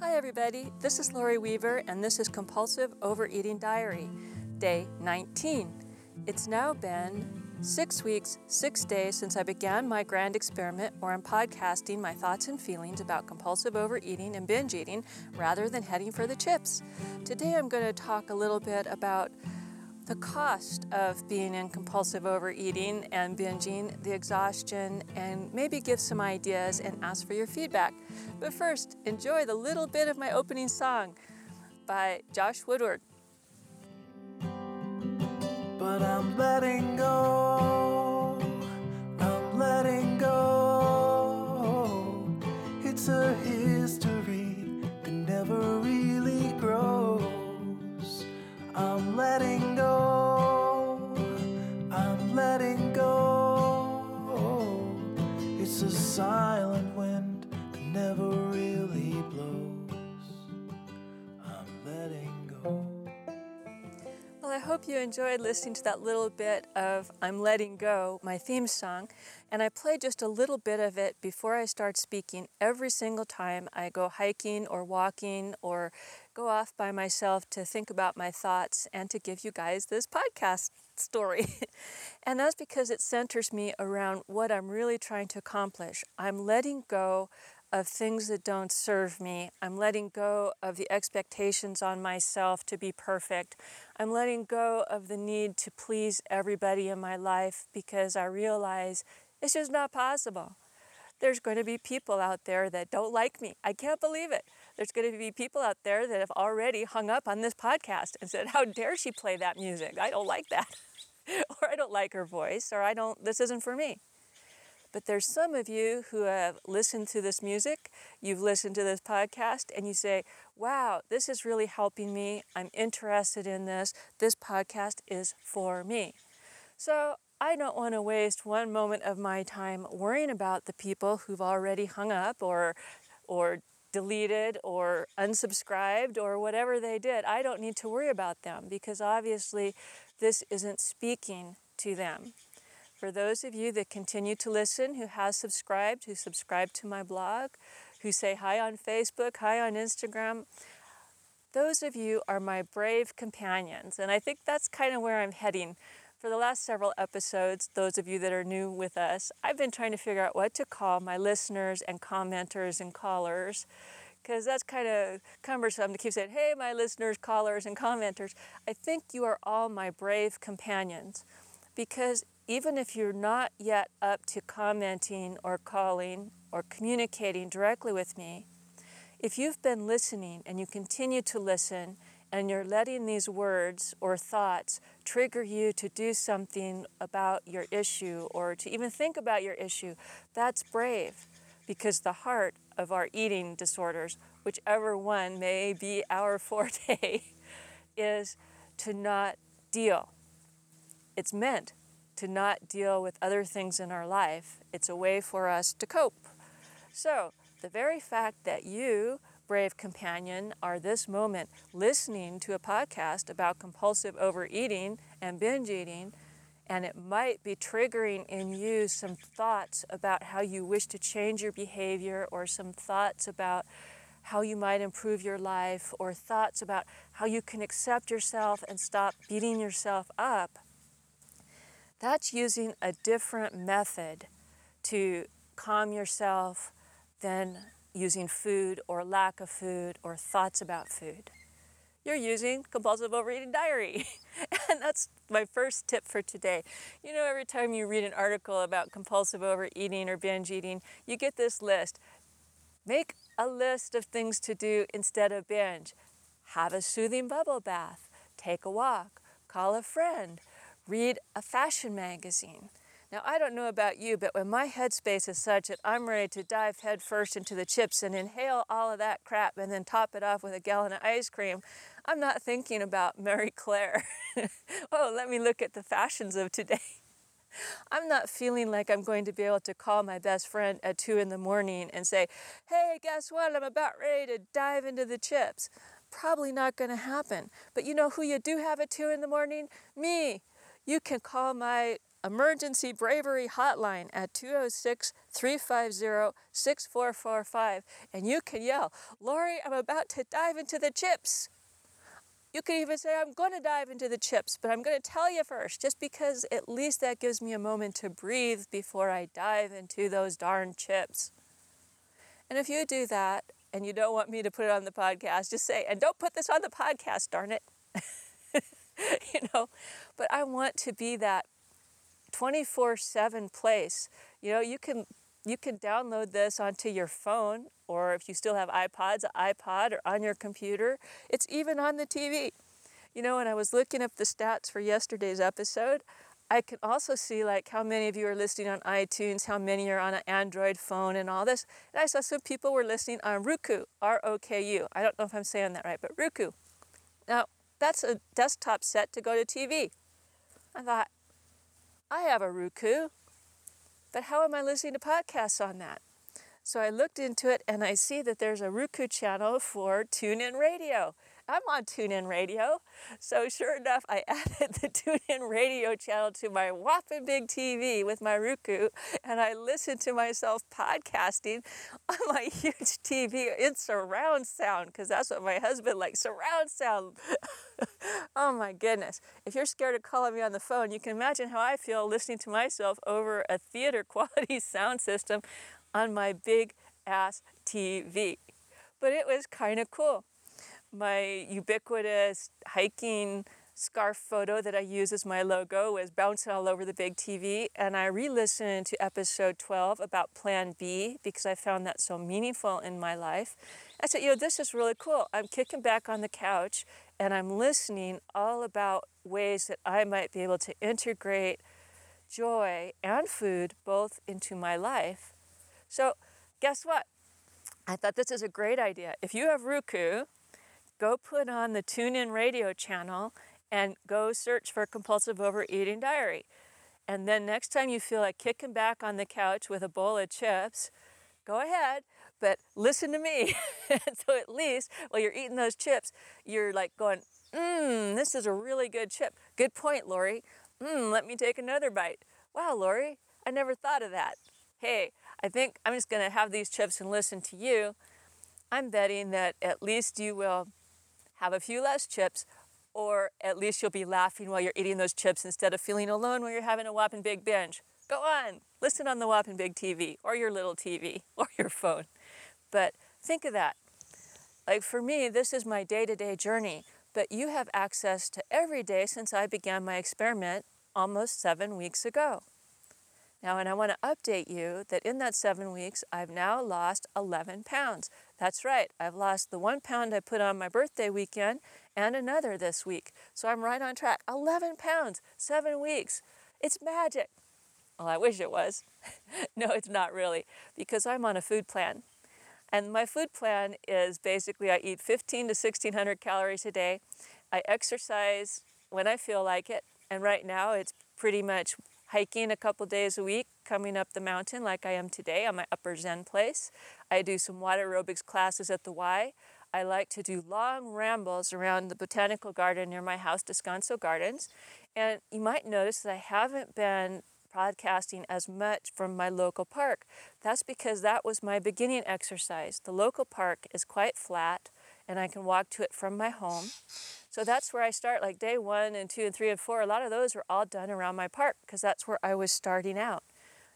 Hi, everybody. This is Lori Weaver, and this is Compulsive Overeating Diary, day 19. It's now been six weeks, six days since I began my grand experiment where I'm podcasting my thoughts and feelings about compulsive overeating and binge eating rather than heading for the chips. Today I'm going to talk a little bit about the cost of being in compulsive overeating and binging, the exhaustion, and maybe give some ideas and ask for your feedback. But first, enjoy the little bit of my opening song by Josh Woodward. But I'm letting go, I'm letting go. It's a history that never really grows. I'm letting blows. I'm letting go. Well, I hope you enjoyed listening to that little bit of I'm Letting Go, my theme song. And I play just a little bit of it before I start speaking every single time I go hiking or walking or go off by myself to think about my thoughts and to give you guys this podcast story. and that's because it centers me around what I'm really trying to accomplish. I'm letting go of things that don't serve me. I'm letting go of the expectations on myself to be perfect. I'm letting go of the need to please everybody in my life because I realize it's just not possible. There's going to be people out there that don't like me. I can't believe it. There's going to be people out there that have already hung up on this podcast and said, How dare she play that music? I don't like that. or I don't like her voice, or I don't, this isn't for me. But there's some of you who have listened to this music, you've listened to this podcast, and you say, wow, this is really helping me. I'm interested in this. This podcast is for me. So I don't want to waste one moment of my time worrying about the people who've already hung up or, or deleted or unsubscribed or whatever they did. I don't need to worry about them because obviously this isn't speaking to them. For those of you that continue to listen, who has subscribed, who subscribe to my blog, who say hi on Facebook, hi on Instagram, those of you are my brave companions. And I think that's kind of where I'm heading. For the last several episodes, those of you that are new with us, I've been trying to figure out what to call my listeners and commenters and callers because that's kind of cumbersome to keep saying, hey, my listeners, callers, and commenters. I think you are all my brave companions because even if you're not yet up to commenting or calling or communicating directly with me, if you've been listening and you continue to listen and you're letting these words or thoughts trigger you to do something about your issue or to even think about your issue, that's brave because the heart of our eating disorders, whichever one may be our forte, is to not deal. It's meant to not deal with other things in our life. It's a way for us to cope. So, the very fact that you, brave companion, are this moment listening to a podcast about compulsive overeating and binge eating, and it might be triggering in you some thoughts about how you wish to change your behavior or some thoughts about how you might improve your life or thoughts about how you can accept yourself and stop beating yourself up that's using a different method to calm yourself than using food or lack of food or thoughts about food. You're using compulsive overeating diary. and that's my first tip for today. You know, every time you read an article about compulsive overeating or binge eating, you get this list. Make a list of things to do instead of binge. Have a soothing bubble bath. Take a walk. Call a friend read a fashion magazine. Now, I don't know about you, but when my headspace is such that I'm ready to dive headfirst into the chips and inhale all of that crap and then top it off with a gallon of ice cream, I'm not thinking about Marie Claire. oh, let me look at the fashions of today. I'm not feeling like I'm going to be able to call my best friend at 2 in the morning and say, hey, guess what? I'm about ready to dive into the chips. Probably not going to happen. But you know who you do have at 2 in the morning? Me you can call my emergency bravery hotline at 206 350 6445. And you can yell, Lori, I'm about to dive into the chips. You could even say, I'm going to dive into the chips, but I'm going to tell you first, just because at least that gives me a moment to breathe before I dive into those darn chips. And if you do that and you don't want me to put it on the podcast, just say, and don't put this on the podcast, darn it. you know, but I want to be that 24/7 place. You know, you can you can download this onto your phone or if you still have iPods, iPod or on your computer. It's even on the TV. You know, when I was looking up the stats for yesterday's episode, I can also see like how many of you are listening on iTunes, how many are on an Android phone and all this. And I saw some people were listening on Roku, R O K U. I don't know if I'm saying that right, but Roku. Now, that's a desktop set to go to TV. I thought, I have a Roku, but how am I listening to podcasts on that? So I looked into it and I see that there's a Roku channel for TuneIn Radio. I'm on TuneIn Radio. So sure enough, I added the TuneIn Radio channel to my whopping big TV with my Roku, and I listened to myself podcasting on my huge TV in surround sound, because that's what my husband likes, surround sound. oh my goodness. If you're scared of calling me on the phone, you can imagine how I feel listening to myself over a theater quality sound system on my big ass TV. But it was kind of cool my ubiquitous hiking scarf photo that I use as my logo was bouncing all over the big TV. And I re listened to episode 12 about Plan B because I found that so meaningful in my life. I said, you know, this is really cool. I'm kicking back on the couch and I'm listening all about ways that I might be able to integrate joy and food both into my life. So, guess what? I thought this is a great idea. If you have Roku, go put on the TuneIn radio channel and go search for Compulsive Overeating Diary. And then next time you feel like kicking back on the couch with a bowl of chips, go ahead, but listen to me. so at least while you're eating those chips, you're like going, mmm, this is a really good chip. Good point, Lori. Mmm, let me take another bite. Wow, Lori, I never thought of that. Hey, I think I'm just going to have these chips and listen to you. I'm betting that at least you will have a few less chips, or at least you'll be laughing while you're eating those chips instead of feeling alone when you're having a whopping big binge. Go on, listen on the whopping big TV, or your little TV, or your phone. But think of that. Like for me, this is my day to day journey, but you have access to every day since I began my experiment almost seven weeks ago. Now, and I want to update you that in that seven weeks, I've now lost 11 pounds. That's right, I've lost the one pound I put on my birthday weekend and another this week. So I'm right on track. 11 pounds, seven weeks. It's magic. Well, I wish it was. no, it's not really, because I'm on a food plan. And my food plan is basically I eat 15 to 1600 calories a day. I exercise when I feel like it. And right now it's pretty much hiking a couple days a week, coming up the mountain like I am today on my upper Zen place. I do some water aerobics classes at the Y. I like to do long rambles around the botanical garden near my house, Descanso Gardens. And you might notice that I haven't been podcasting as much from my local park. That's because that was my beginning exercise. The local park is quite flat and I can walk to it from my home. So that's where I start, like day one and two and three and four. A lot of those were all done around my park because that's where I was starting out.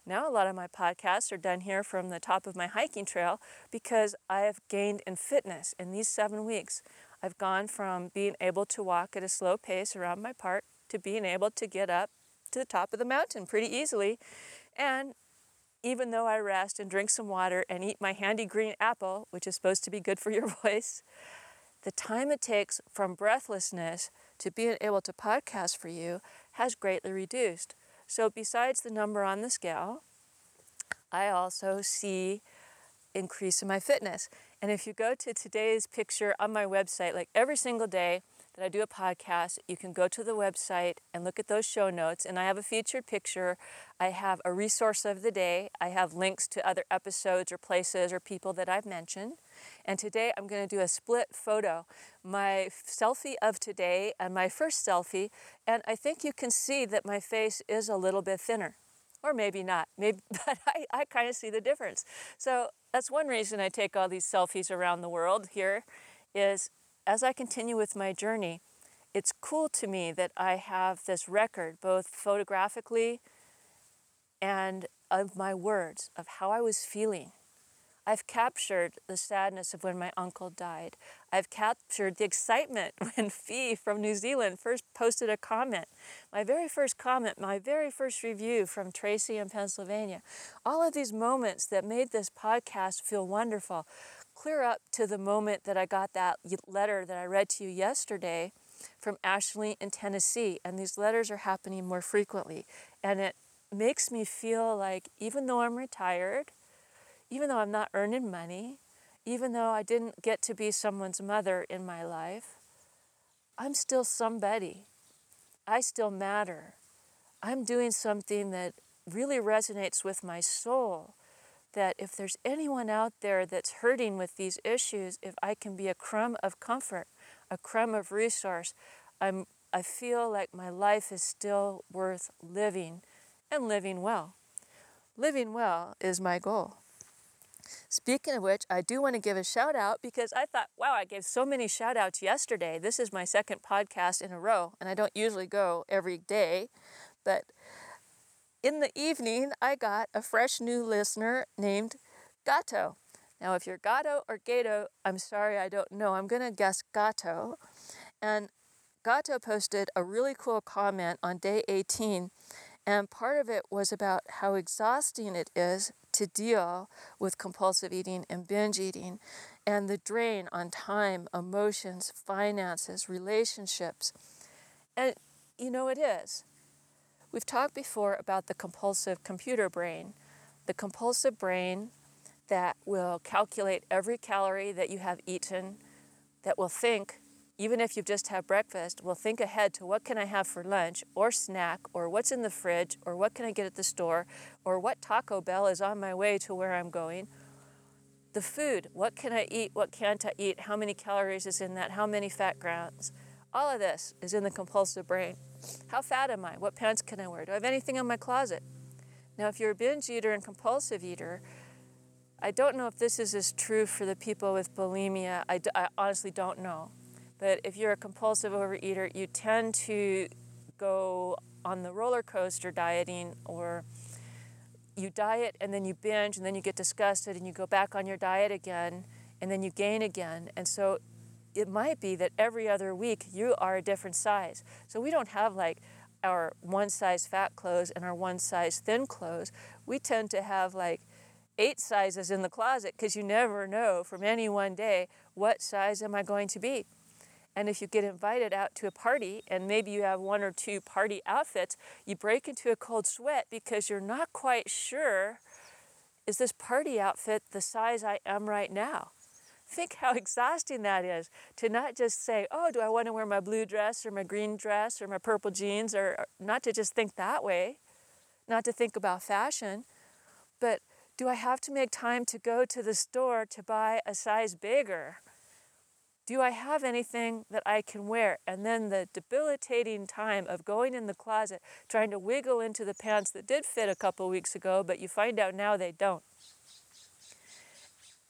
Now, a lot of my podcasts are done here from the top of my hiking trail because I have gained in fitness in these seven weeks. I've gone from being able to walk at a slow pace around my park to being able to get up to the top of the mountain pretty easily. And even though I rest and drink some water and eat my handy green apple, which is supposed to be good for your voice, the time it takes from breathlessness to being able to podcast for you has greatly reduced. So, besides the number on the scale, I also see increase in my fitness. And if you go to today's picture on my website, like every single day, that I do a podcast, you can go to the website and look at those show notes. And I have a featured picture. I have a resource of the day. I have links to other episodes or places or people that I've mentioned. And today I'm going to do a split photo my selfie of today and my first selfie. And I think you can see that my face is a little bit thinner. Or maybe not, maybe, but I, I kind of see the difference. So that's one reason I take all these selfies around the world here is as I continue with my journey, it's cool to me that I have this record, both photographically and of my words, of how I was feeling I've captured the sadness of when my uncle died. I've captured the excitement when Fee from New Zealand first posted a comment. My very first comment, my very first review from Tracy in Pennsylvania. All of these moments that made this podcast feel wonderful. Clear up to the moment that I got that letter that I read to you yesterday from Ashley in Tennessee. And these letters are happening more frequently. And it makes me feel like even though I'm retired, even though I'm not earning money, even though I didn't get to be someone's mother in my life, I'm still somebody. I still matter. I'm doing something that really resonates with my soul. That if there's anyone out there that's hurting with these issues, if I can be a crumb of comfort, a crumb of resource, I'm, I feel like my life is still worth living and living well. Living well is my goal. Speaking of which, I do want to give a shout out because I thought, wow, I gave so many shout outs yesterday. This is my second podcast in a row, and I don't usually go every day. But in the evening, I got a fresh new listener named Gato. Now, if you're Gato or Gato, I'm sorry, I don't know. I'm going to guess Gato. And Gato posted a really cool comment on day 18 and part of it was about how exhausting it is to deal with compulsive eating and binge eating and the drain on time, emotions, finances, relationships. And you know, it is. We've talked before about the compulsive computer brain, the compulsive brain that will calculate every calorie that you have eaten, that will think even if you've just had breakfast, will think ahead to what can I have for lunch or snack or what's in the fridge or what can I get at the store or what Taco Bell is on my way to where I'm going. The food, what can I eat, what can't I eat, how many calories is in that, how many fat grams. All of this is in the compulsive brain. How fat am I? What pants can I wear? Do I have anything in my closet? Now, if you're a binge eater and compulsive eater, I don't know if this is as true for the people with bulimia. I, I honestly don't know. But if you're a compulsive overeater, you tend to go on the roller coaster dieting or you diet and then you binge and then you get disgusted and you go back on your diet again and then you gain again. And so it might be that every other week you are a different size. So we don't have like our one size fat clothes and our one size thin clothes. We tend to have like eight sizes in the closet because you never know from any one day what size am I going to be. And if you get invited out to a party and maybe you have one or two party outfits, you break into a cold sweat because you're not quite sure is this party outfit the size I am right now? Think how exhausting that is to not just say, oh, do I want to wear my blue dress or my green dress or my purple jeans, or, not to just think that way, not to think about fashion, but do I have to make time to go to the store to buy a size bigger? do I have anything that I can wear? And then the debilitating time of going in the closet, trying to wiggle into the pants that did fit a couple weeks ago, but you find out now they don't.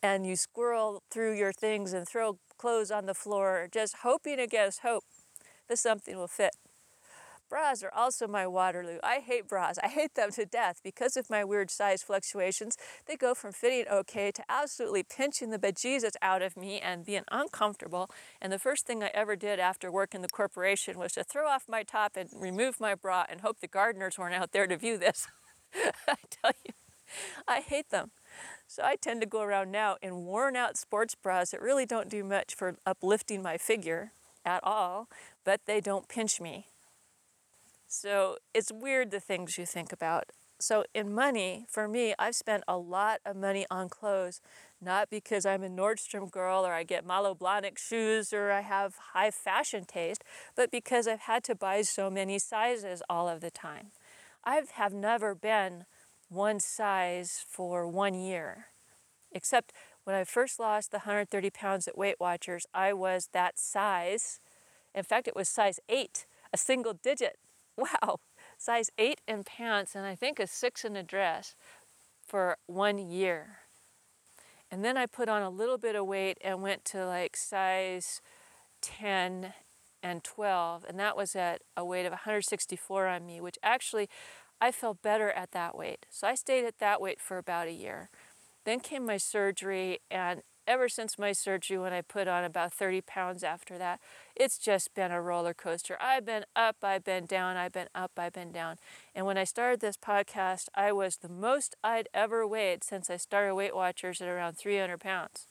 And you squirrel through your things and throw clothes on the floor, just hoping against hope that something will fit. Bras are also my Waterloo. I hate bras. I hate them to death because of my weird size fluctuations. They go from fitting okay to absolutely pinching the bejesus out of me and being uncomfortable. And the first thing I ever did after working the corporation was to throw off my top and remove my bra and hope the gardeners weren't out there to view this. I tell you, I hate them. So I tend to go around now in worn out sports bras that really don't do much for uplifting my figure at all, but they don't pinch me. So it's weird the things you think about. So in money, for me, I've spent a lot of money on clothes not because I'm a Nordstrom girl or I get Manolo Blahnik shoes or I have high fashion taste, but because I've had to buy so many sizes all of the time. I have never been one size for one year, except when I first lost the 130 pounds at Weight Watchers, I was that size. In fact, it was size 8, a single digit. Wow, size 8 in pants and I think a 6 in a dress for one year. And then I put on a little bit of weight and went to like size 10 and 12, and that was at a weight of 164 on me, which actually I felt better at that weight. So I stayed at that weight for about a year. Then came my surgery, and ever since my surgery, when I put on about 30 pounds after that, it's just been a roller coaster. I've been up, I've been down, I've been up, I've been down. And when I started this podcast, I was the most I'd ever weighed since I started Weight Watchers at around 300 pounds.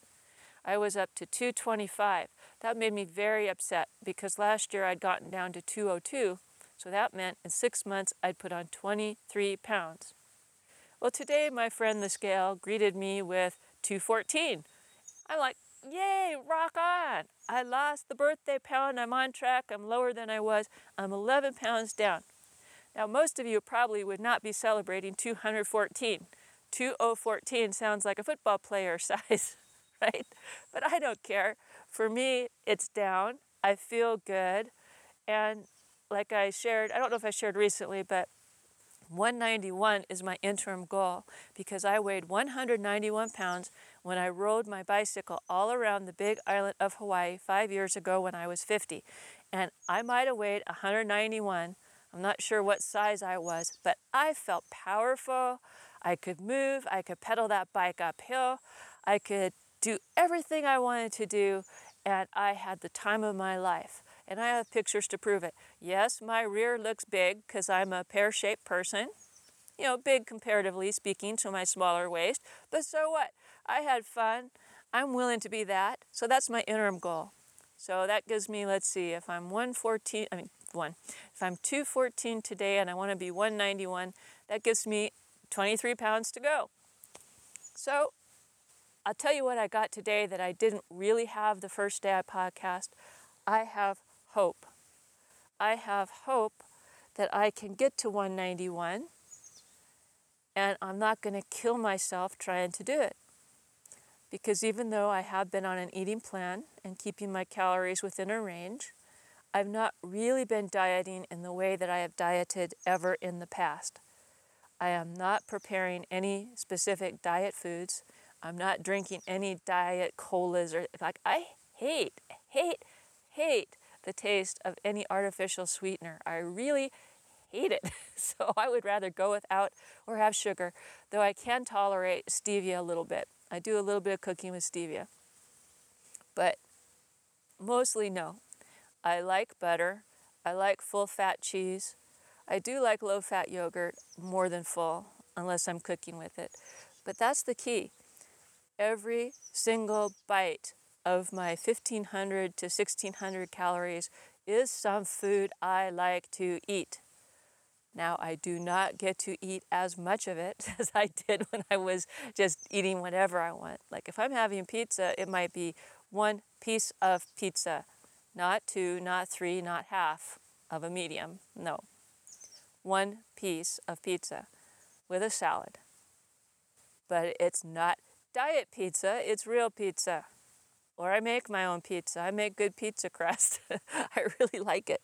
I was up to 225. That made me very upset because last year I'd gotten down to 202. So that meant in six months I'd put on 23 pounds. Well, today my friend the scale greeted me with 214. I'm like, yay, rock on. I lost the birthday pound. I'm on track. I'm lower than I was. I'm 11 pounds down. Now, most of you probably would not be celebrating 214. 2014 sounds like a football player size, right? But I don't care. For me, it's down. I feel good. And like I shared, I don't know if I shared recently, but 191 is my interim goal because I weighed 191 pounds when I rode my bicycle all around the big island of Hawaii five years ago when I was 50. And I might have weighed 191. I'm not sure what size I was, but I felt powerful. I could move, I could pedal that bike uphill, I could do everything I wanted to do, and I had the time of my life and I have pictures to prove it. Yes, my rear looks big because I'm a pear shaped person, you know, big comparatively speaking to my smaller waist, but so what? I had fun. I'm willing to be that. So that's my interim goal. So that gives me, let's see, if I'm 114, I mean, one, if I'm 214 today and I want to be 191, that gives me 23 pounds to go. So I'll tell you what I got today that I didn't really have the first day I podcast. I have hope. I have hope that I can get to 191 and I'm not going to kill myself trying to do it. Because even though I have been on an eating plan and keeping my calories within a range, I've not really been dieting in the way that I have dieted ever in the past. I am not preparing any specific diet foods. I'm not drinking any diet colas or like I hate, hate, hate the taste of any artificial sweetener. I really hate it. So I would rather go without or have sugar, though I can tolerate stevia a little bit. I do a little bit of cooking with stevia. But mostly no. I like butter. I like full fat cheese. I do like low fat yogurt more than full, unless I'm cooking with it. But that's the key. Every single bite of my 1500 to 1600 calories is some food I like to eat. Now, I do not get to eat as much of it as I did when I was just eating whatever I want. Like if I'm having pizza, it might be one piece of pizza, not two, not three, not half of a medium. No. One piece of pizza with a salad. But it's not diet pizza, it's real pizza or I make my own pizza. I make good pizza crust. I really like it.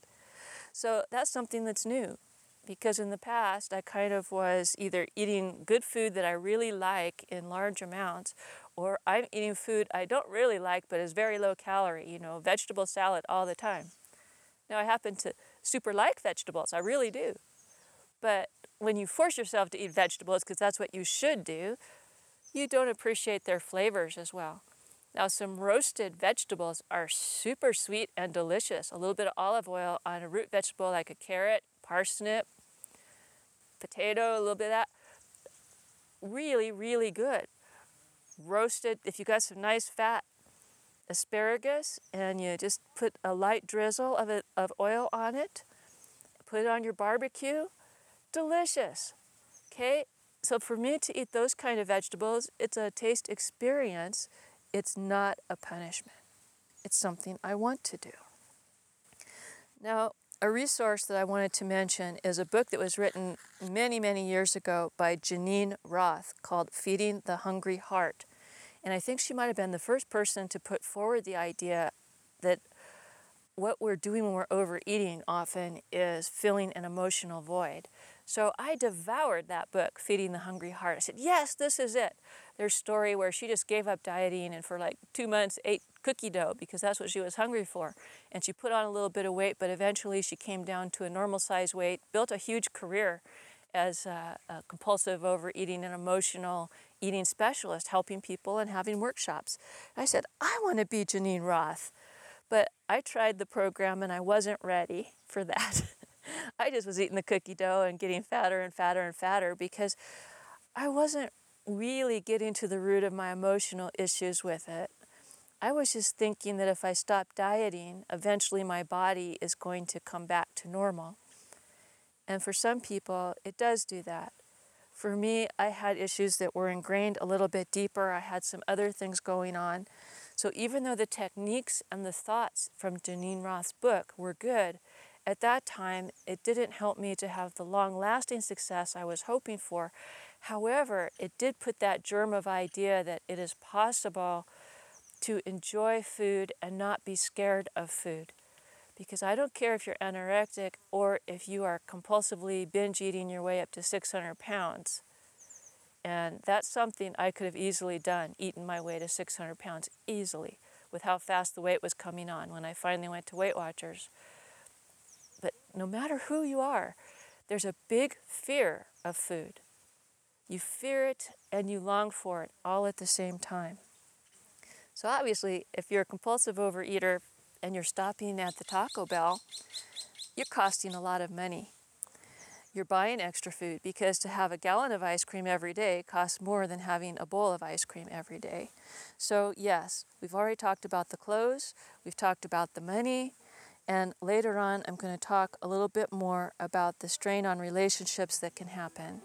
So that's something that's new because in the past I kind of was either eating good food that I really like in large amounts or I'm eating food I don't really like but is very low calorie, you know, vegetable salad all the time. Now I happen to super like vegetables, I really do. But when you force yourself to eat vegetables because that's what you should do, you don't appreciate their flavors as well. Now, some roasted vegetables are super sweet and delicious. A little bit of olive oil on a root vegetable like a carrot, parsnip, potato, a little bit of that. Really, really good. Roasted, if you got some nice fat asparagus and you just put a light drizzle of, it, of oil on it, put it on your barbecue, delicious. Okay? so for me to eat those kind of vegetables, it's a taste experience. It's not a punishment. It's something I want to do. Now, a resource that I wanted to mention is a book that was written many, many years ago by Geneen Roth called Feeding the Hungry Heart. And I think she might have been the first person to put forward the idea that what we're doing when we're overeating often is filling an emotional void. So I devoured that book, Feeding the Hungry Heart. I said, Yes, this is it. There's a story where she just gave up dieting and for like two months ate cookie dough because that's what she was hungry for. And she put on a little bit of weight, but eventually she came down to a normal size weight, built a huge career as a, a compulsive overeating and emotional eating specialist, helping people and having workshops. I said, I want to be Geneen Roth. But I tried the program and I wasn't ready for that. I just was eating the cookie dough and getting fatter and fatter and fatter because I wasn't really getting to the root of my emotional issues with it. I was just thinking that if I stop dieting, eventually my body is going to come back to normal. And for some people, it does do that. For me, I had issues that were ingrained a little bit deeper. I had some other things going on. So even though the techniques and the thoughts from Geneen Roth's book were good, at that time it didn't help me to have the long lasting success I was hoping for. However, it did put that germ of idea that it is possible to enjoy food and not be scared of food. Because I don't care if you're anorectic or if you are compulsively binge eating your way up to 600 pounds. And that's something I could have easily done, eaten my way to 600 pounds easily with how fast the weight was coming on when I finally went to Weight Watchers. But no matter who you are, there's a big fear of food. You fear it and you long for it all at the same time. So, obviously, if you're a compulsive overeater and you're stopping at the Taco Bell, you're costing a lot of money you're buying extra food because to have a gallon of ice cream every day costs more than having a bowl of ice cream every day. So, yes, we've already talked about the clothes, we've talked about the money, and later on, I'm going to talk a little bit more about the strain on relationships that can happen.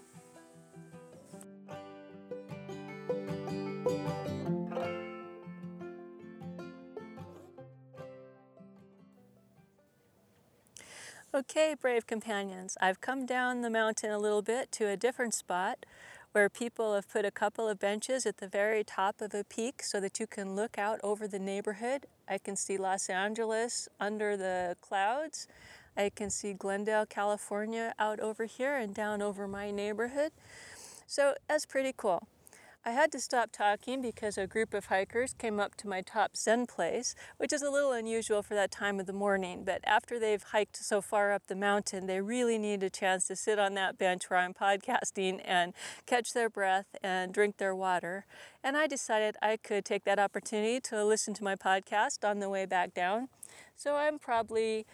Okay, brave companions, I've come down the mountain a little bit to a different spot where people have put a couple of benches at the very top of a peak so that you can look out over the neighborhood. I can see Los Angeles under the clouds. I can see Glendale, California out over here and down over my neighborhood. So that's pretty cool. I had to stop talking because a group of hikers came up to my top Zen place, which is a little unusual for that time of the morning. But after they've hiked so far up the mountain, they really need a chance to sit on that bench where I'm podcasting and catch their breath and drink their water. And I decided I could take that opportunity to listen to my podcast on the way back down. So I'm probably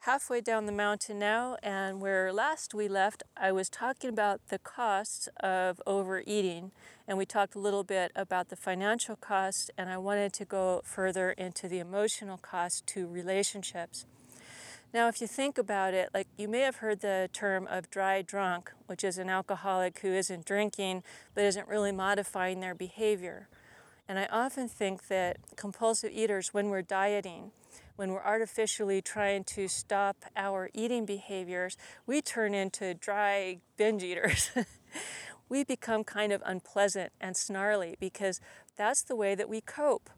halfway down the mountain now, and where last we left, I was talking about the costs of overeating, and we talked a little bit about the financial costs, and I wanted to go further into the emotional cost to relationships. Now, if you think about it, like you may have heard the term of dry drunk, which is an alcoholic who isn't drinking but isn't really modifying their behavior. And I often think that compulsive eaters, when we're dieting, when we're artificially trying to stop our eating behaviors, we turn into dry binge eaters. we become kind of unpleasant and snarly because that's the way that we cope.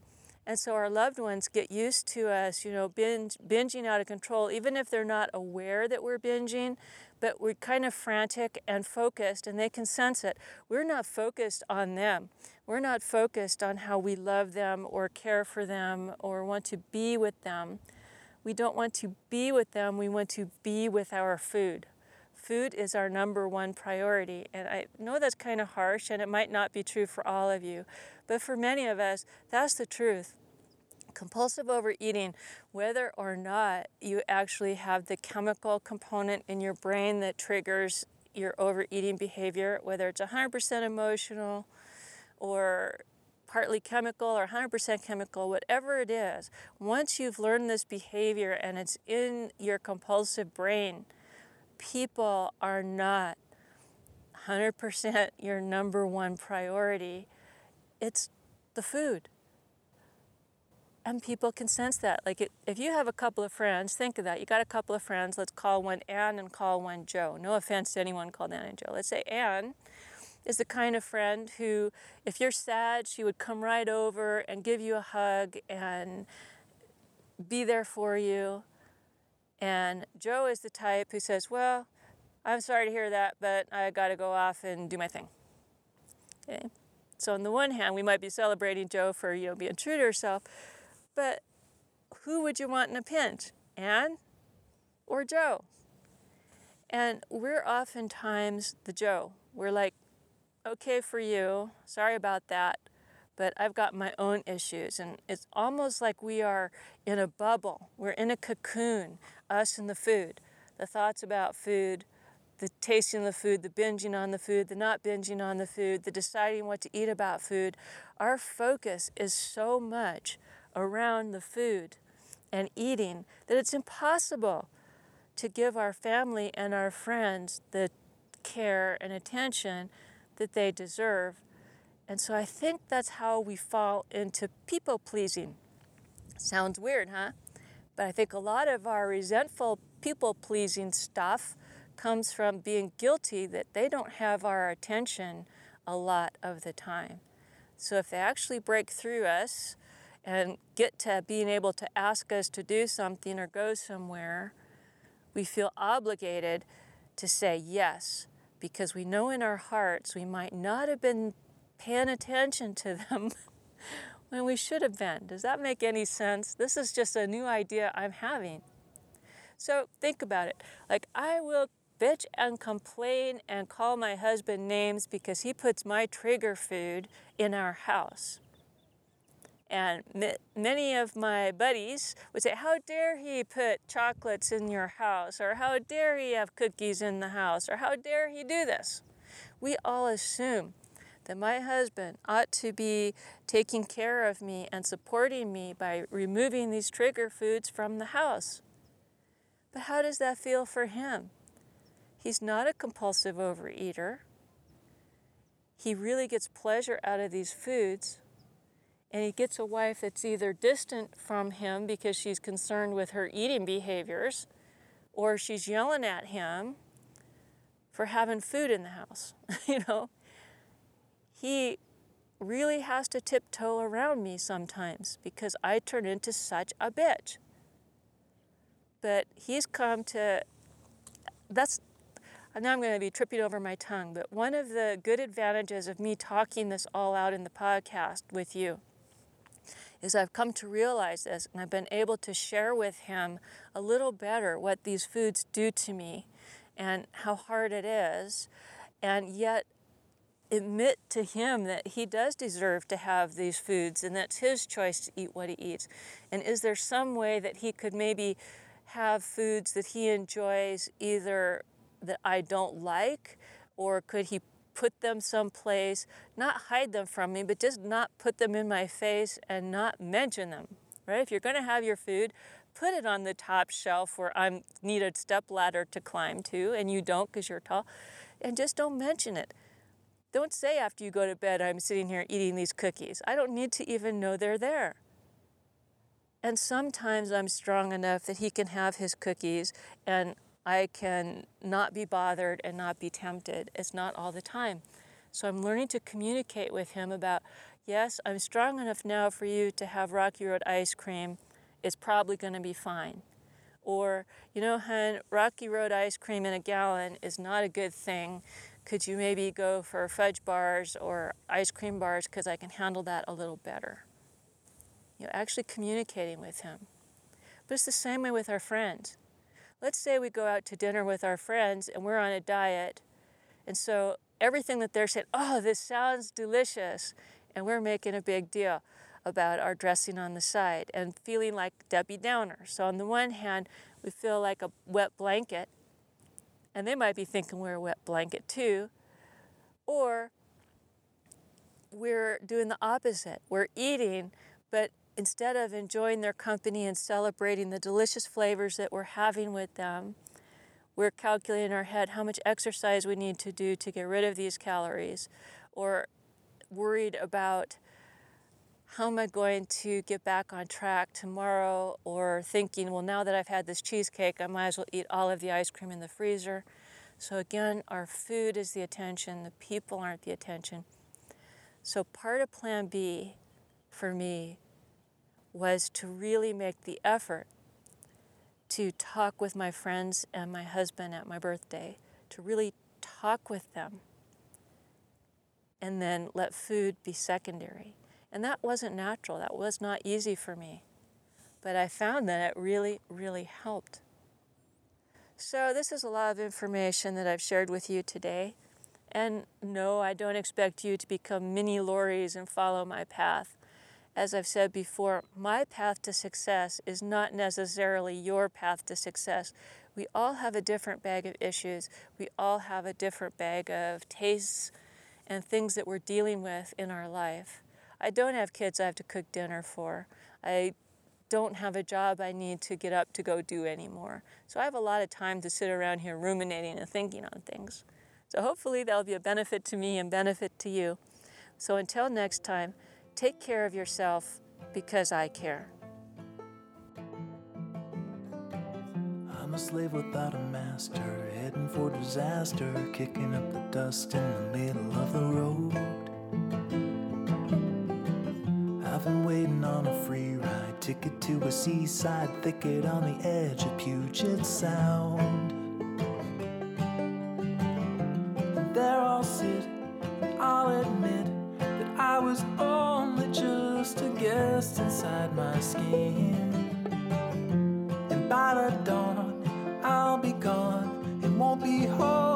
And so our loved ones get used to us, you know, binge, binging out of control, even if they're not aware that we're binging, but we're kind of frantic and focused, and they can sense it. We're not focused on them. We're not focused on how we love them or care for them or want to be with them. We don't want to be with them, we want to be with our food. Food is our number one priority. And I know that's kind of harsh and it might not be true for all of you, but for many of us, that's the truth compulsive overeating, whether or not you actually have the chemical component in your brain that triggers your overeating behavior, whether it's 100% emotional or partly chemical or 100% chemical, whatever it is, once you've learned this behavior and it's in your compulsive brain, people are not 100% your number one priority, it's the food. And people can sense that. Like, it, if you have a couple of friends, think of that. You got a couple of friends, let's call one Anne and call one Joe. No offense to anyone called Anne and Joe. Let's say Anne is the kind of friend who, if you're sad, she would come right over and give you a hug and be there for you. And Joe is the type who says, Well, I'm sorry to hear that, but I got to go off and do my thing. Okay. So on the one hand, we might be celebrating Joe for you know being true to herself, but who would you want in a pinch, Anne or Joe? And we're oftentimes the Joe. We're like, okay for you, sorry about that, but I've got my own issues. And it's almost like we are in a bubble. We're in a cocoon, us and the food. The thoughts about food, the tasting the food, the binging on the food, the not binging on the food, the deciding what to eat about food. Our focus is so much around the food and eating that it's impossible to give our family and our friends the care and attention that they deserve. And so I think that's how we fall into people pleasing. Sounds weird, huh? But I think a lot of our resentful people pleasing stuff comes from being guilty that they don't have our attention a lot of the time. So if they actually break through us and get to being able to ask us to do something or go somewhere, we feel obligated to say yes because we know in our hearts we might not have been paying attention to them when we should have been. Does that make any sense? This is just a new idea I'm having. So think about it. Like, I will bitch and complain and call my husband names because he puts my trigger food in our house. And many of my buddies would say, How dare he put chocolates in your house? Or how dare he have cookies in the house? Or how dare he do this? We all assume that my husband ought to be taking care of me and supporting me by removing these trigger foods from the house. But how does that feel for him? He's not a compulsive overeater. He really gets pleasure out of these foods. And he gets a wife that's either distant from him because she's concerned with her eating behaviors, or she's yelling at him for having food in the house. you know, he really has to tiptoe around me sometimes because I turn into such a bitch. But he's come to, that's now I'm going to be tripping over my tongue, but one of the good advantages of me talking this all out in the podcast with you is I've come to realize this and I've been able to share with him a little better what these foods do to me and how hard it is, and yet admit to him that he does deserve to have these foods and that's his choice to eat what he eats. And is there some way that he could maybe have foods that he enjoys either that I don't like? Or could he put them someplace, not hide them from me, but just not put them in my face and not mention them, right? If you're going to have your food, put it on the top shelf where I need a step ladder to climb to, and you don't because you're tall, and just don't mention it. Don't say after you go to bed, I'm sitting here eating these cookies. I don't need to even know they're there. And sometimes I'm strong enough that he can have his cookies and I can not be bothered and not be tempted. It's not all the time. So I'm learning to communicate with him about, yes, I'm strong enough now for you to have Rocky Road ice cream. It's probably going to be fine. Or, you know, hun, Rocky Road ice cream in a gallon is not a good thing. Could you maybe go for fudge bars or ice cream bars because I can handle that a little better? You know, actually communicating with him. But it's the same way with our friends let's say we go out to dinner with our friends and we're on a diet, and so everything that they're saying, oh, this sounds delicious, and we're making a big deal about our dressing on the side and feeling like Debbie Downer. So, on the one hand, we feel like a wet blanket, and they might be thinking we're a wet blanket too, or we're doing the opposite. We're eating, but instead of enjoying their company and celebrating the delicious flavors that we're having with them, we're calculating in our head how much exercise we need to do to get rid of these calories, or worried about how am I going to get back on track tomorrow, or thinking, well, now that I've had this cheesecake, I might as well eat all of the ice cream in the freezer. So, again, our food is the attention, the people aren't the attention. So, part of Plan B for me was to really make the effort to talk with my friends and my husband at my birthday, to really talk with them, and then let food be secondary. And that wasn't natural, that was not easy for me. But I found that it really, really helped. So, this is a lot of information that I've shared with you today. And no, I don't expect you to become mini Lories and follow my path. As I've said before, my path to success is not necessarily your path to success. We all have a different bag of issues. We all have a different bag of tastes and things that we're dealing with in our life. I don't have kids I have to cook dinner for. I don't have a job I need to get up to go do anymore. So I have a lot of time to sit around here ruminating and thinking on things. So hopefully that'll be a benefit to me and benefit to you. So until next time, take care of yourself because I care. I'm a slave without a master, heading for disaster, kicking up the dust in the middle of the road. I've been waiting on a free ride, ticket to a seaside thicket on the edge of Puget Sound. Guest inside my skin. And by the dawn, I'll be gone and won't be holding